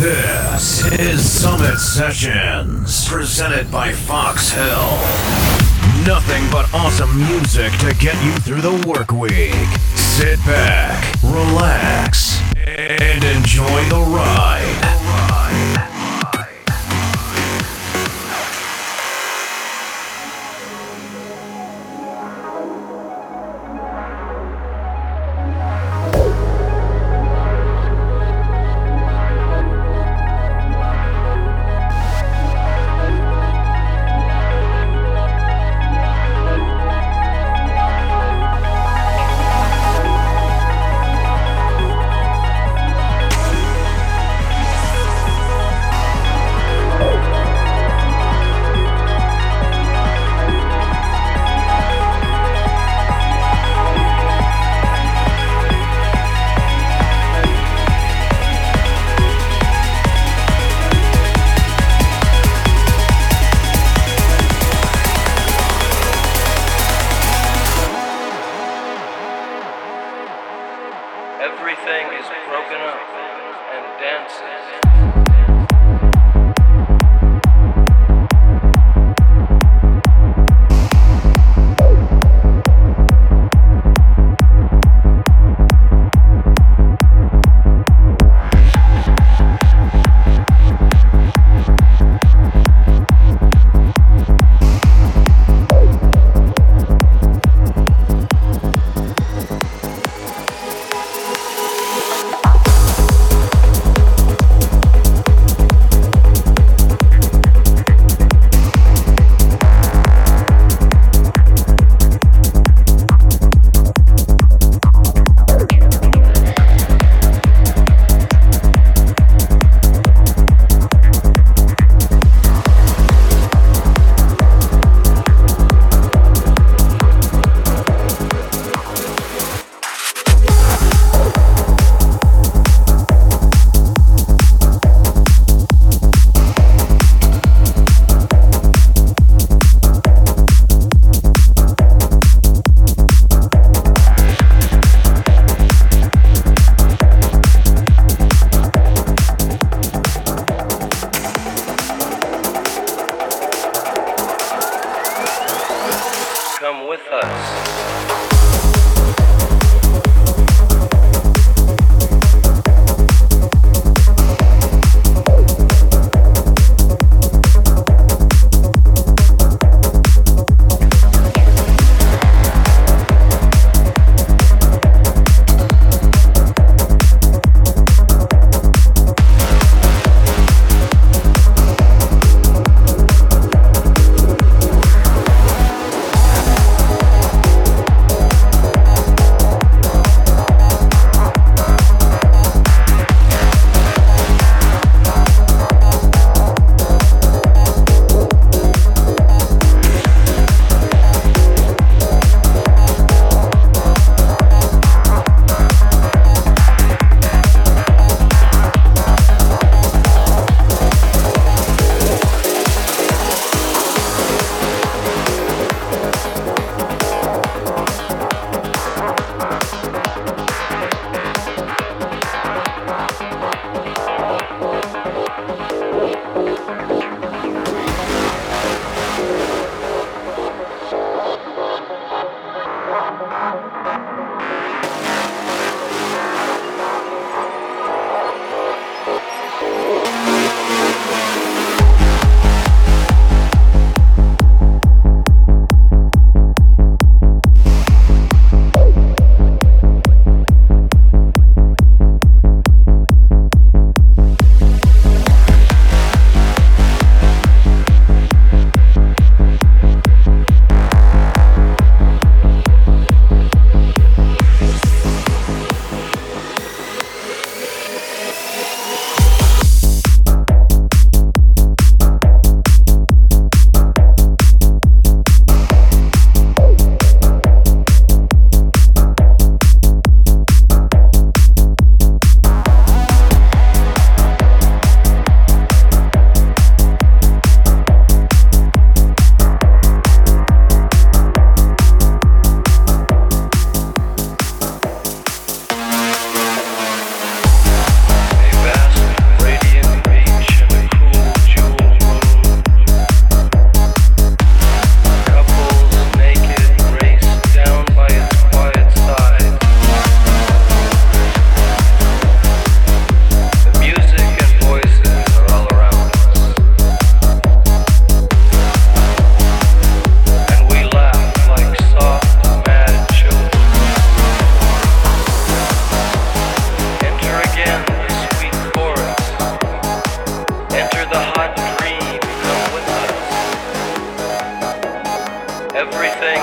This is Summit Sessions, presented by Fox Hill. Nothing but awesome music to get you through the work week. Sit back, relax, and enjoy the ride.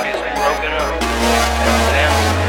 niggas broken up.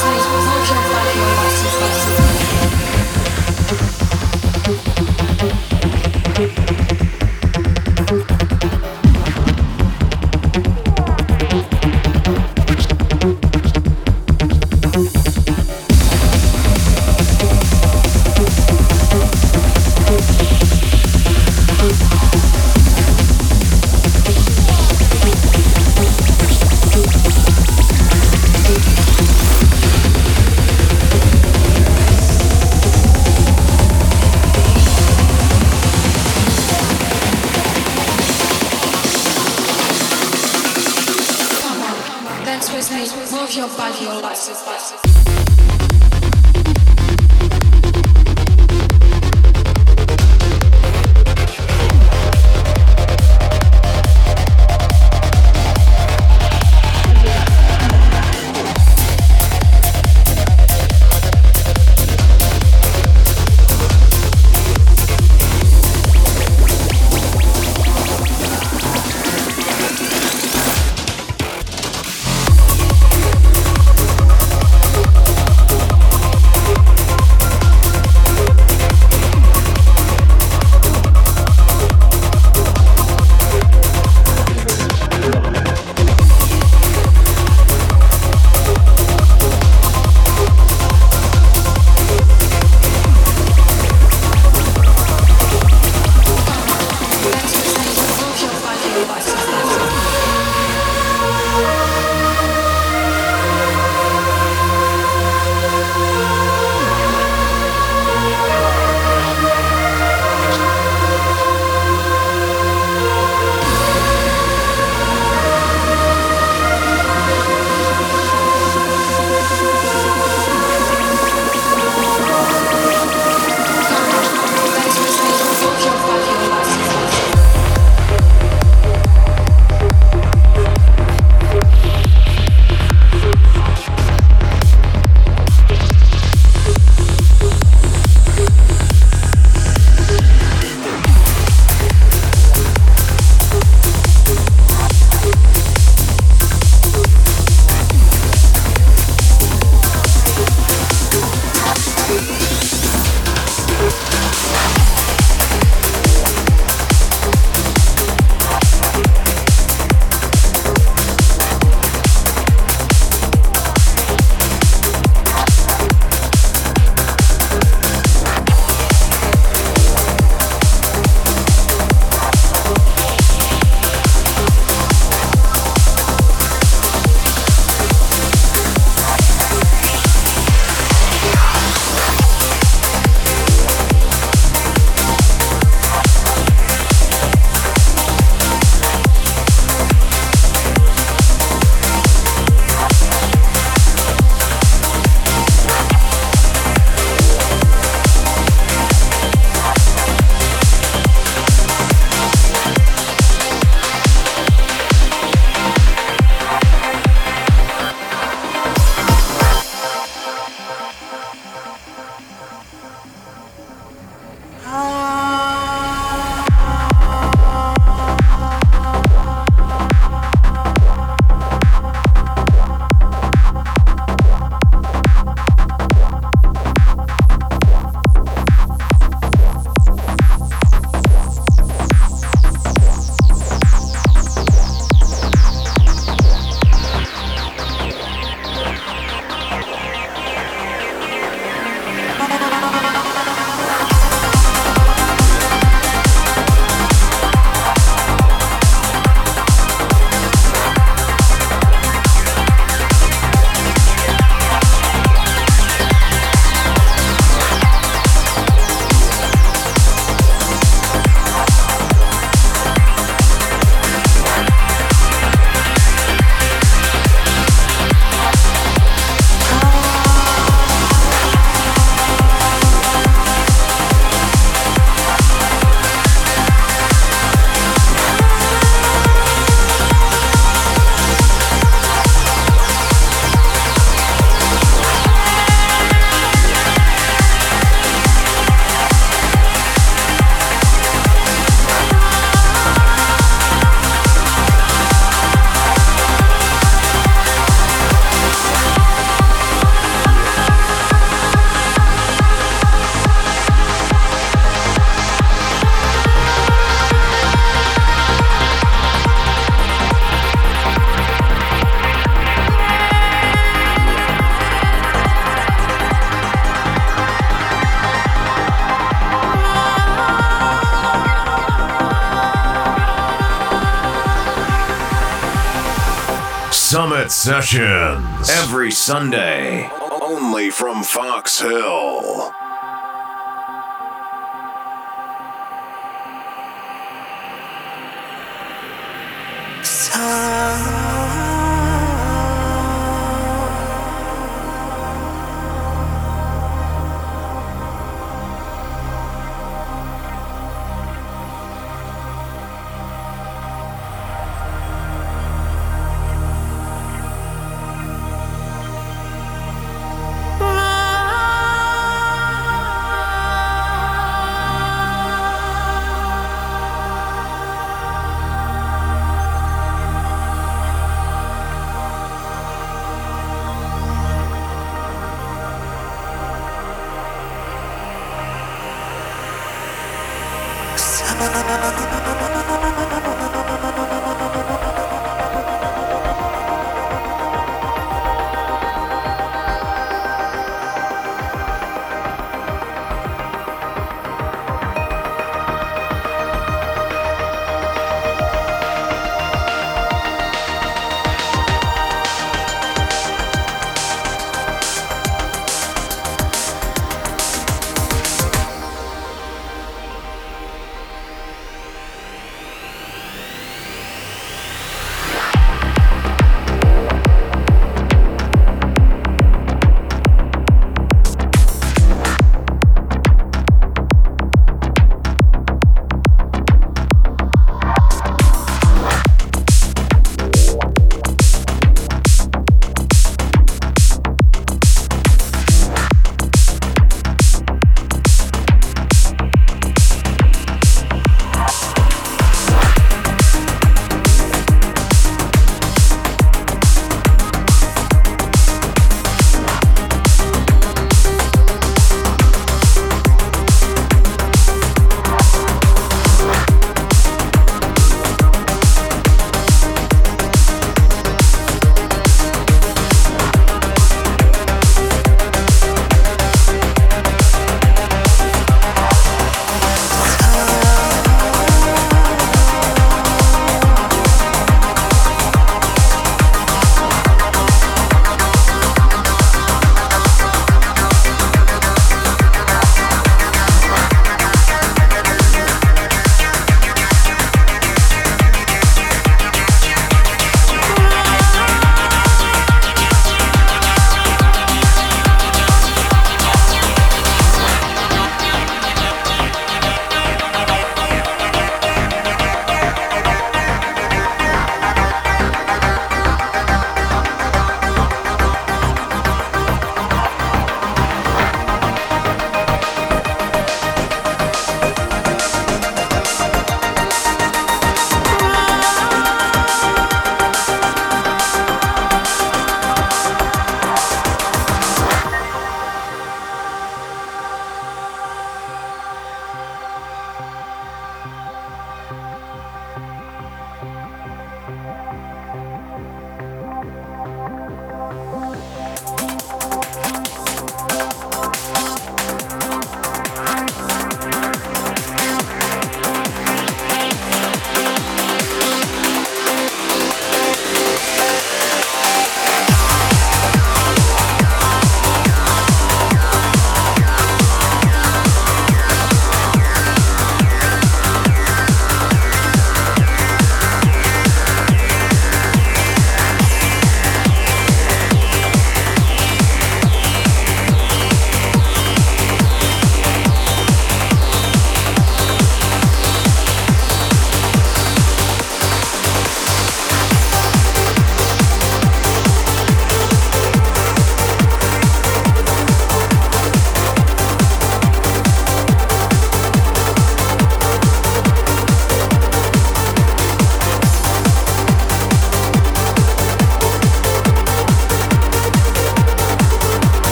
Please, please. Sessions. Every Sunday. Only from Fox Hill. Time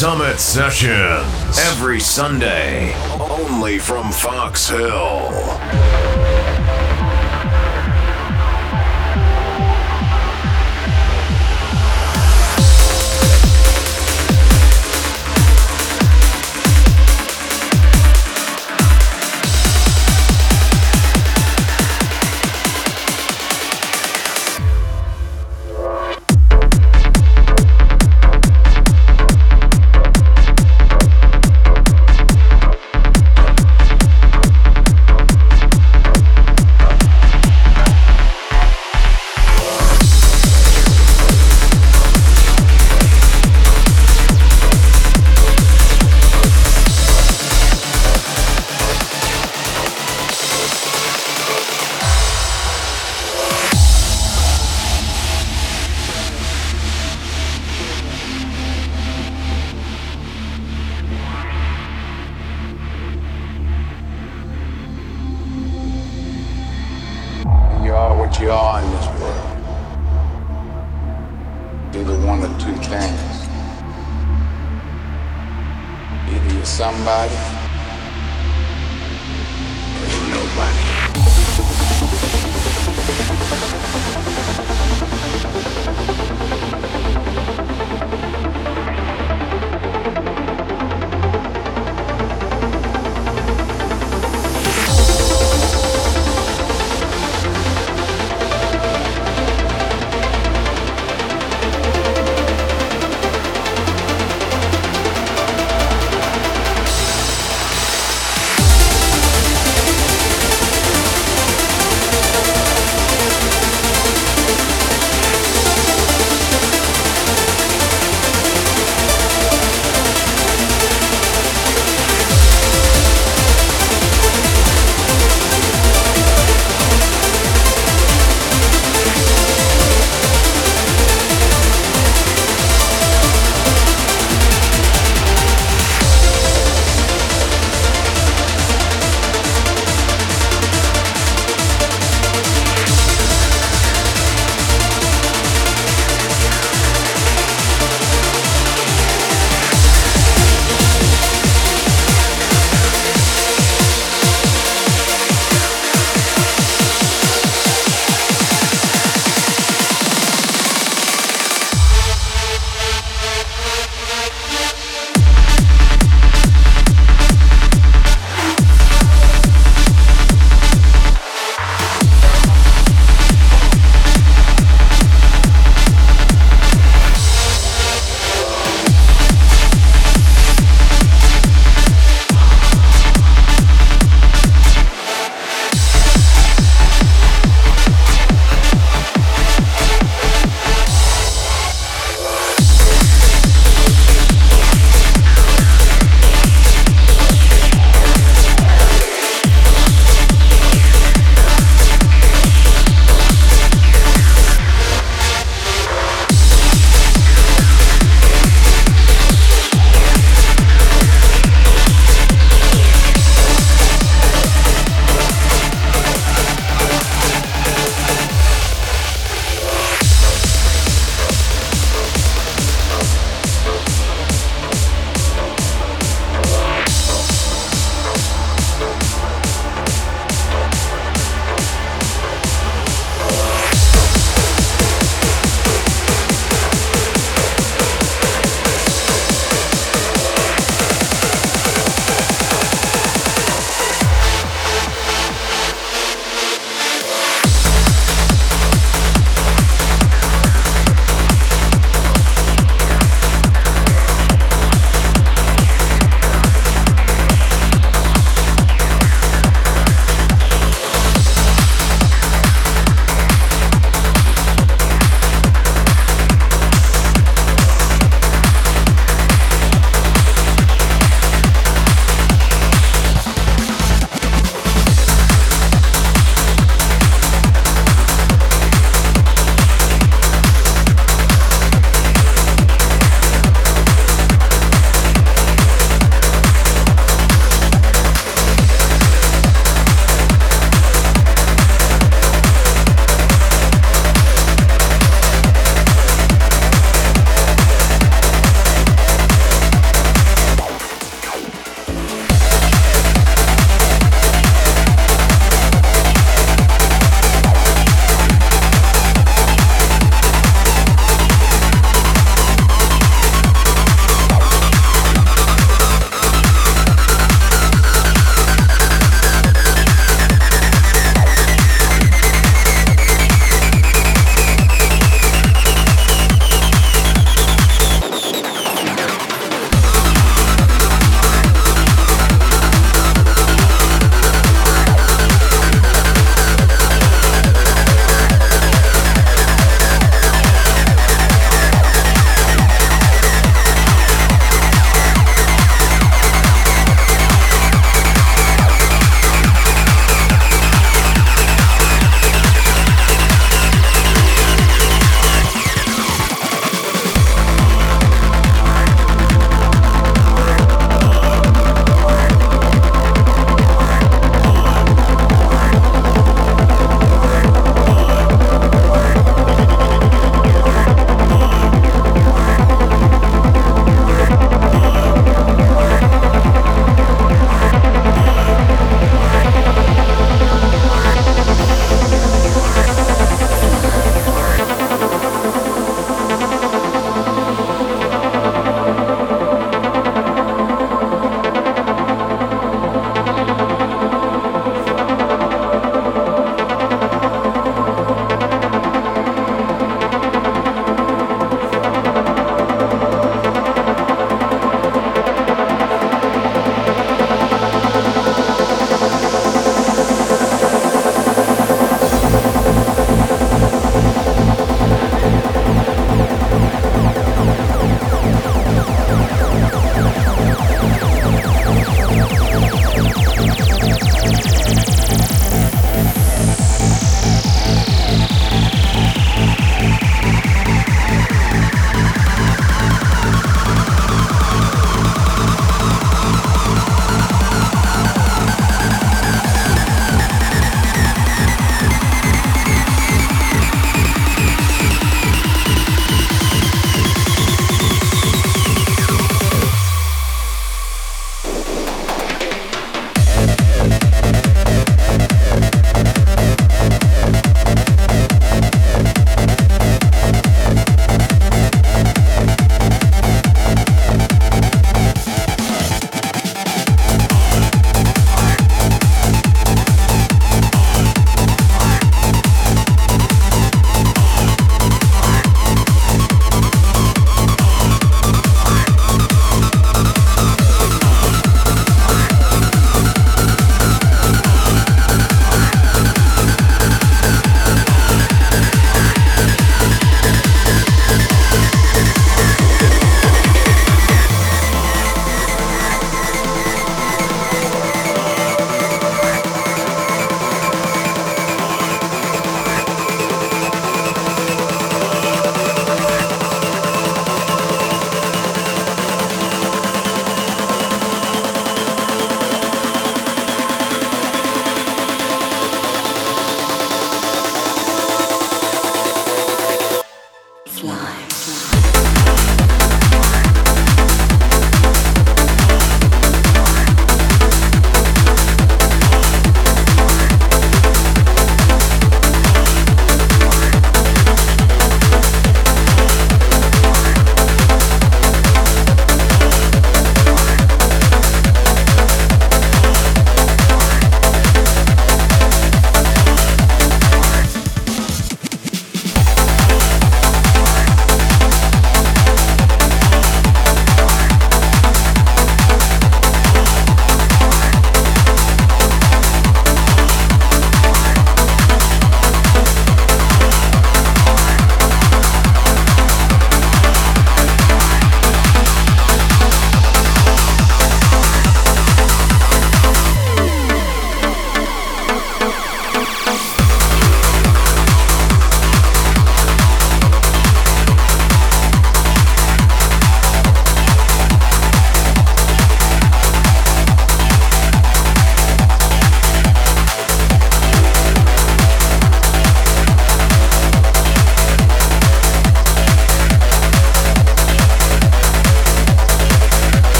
Summit Sessions. Every Sunday. Only from Fox Hill.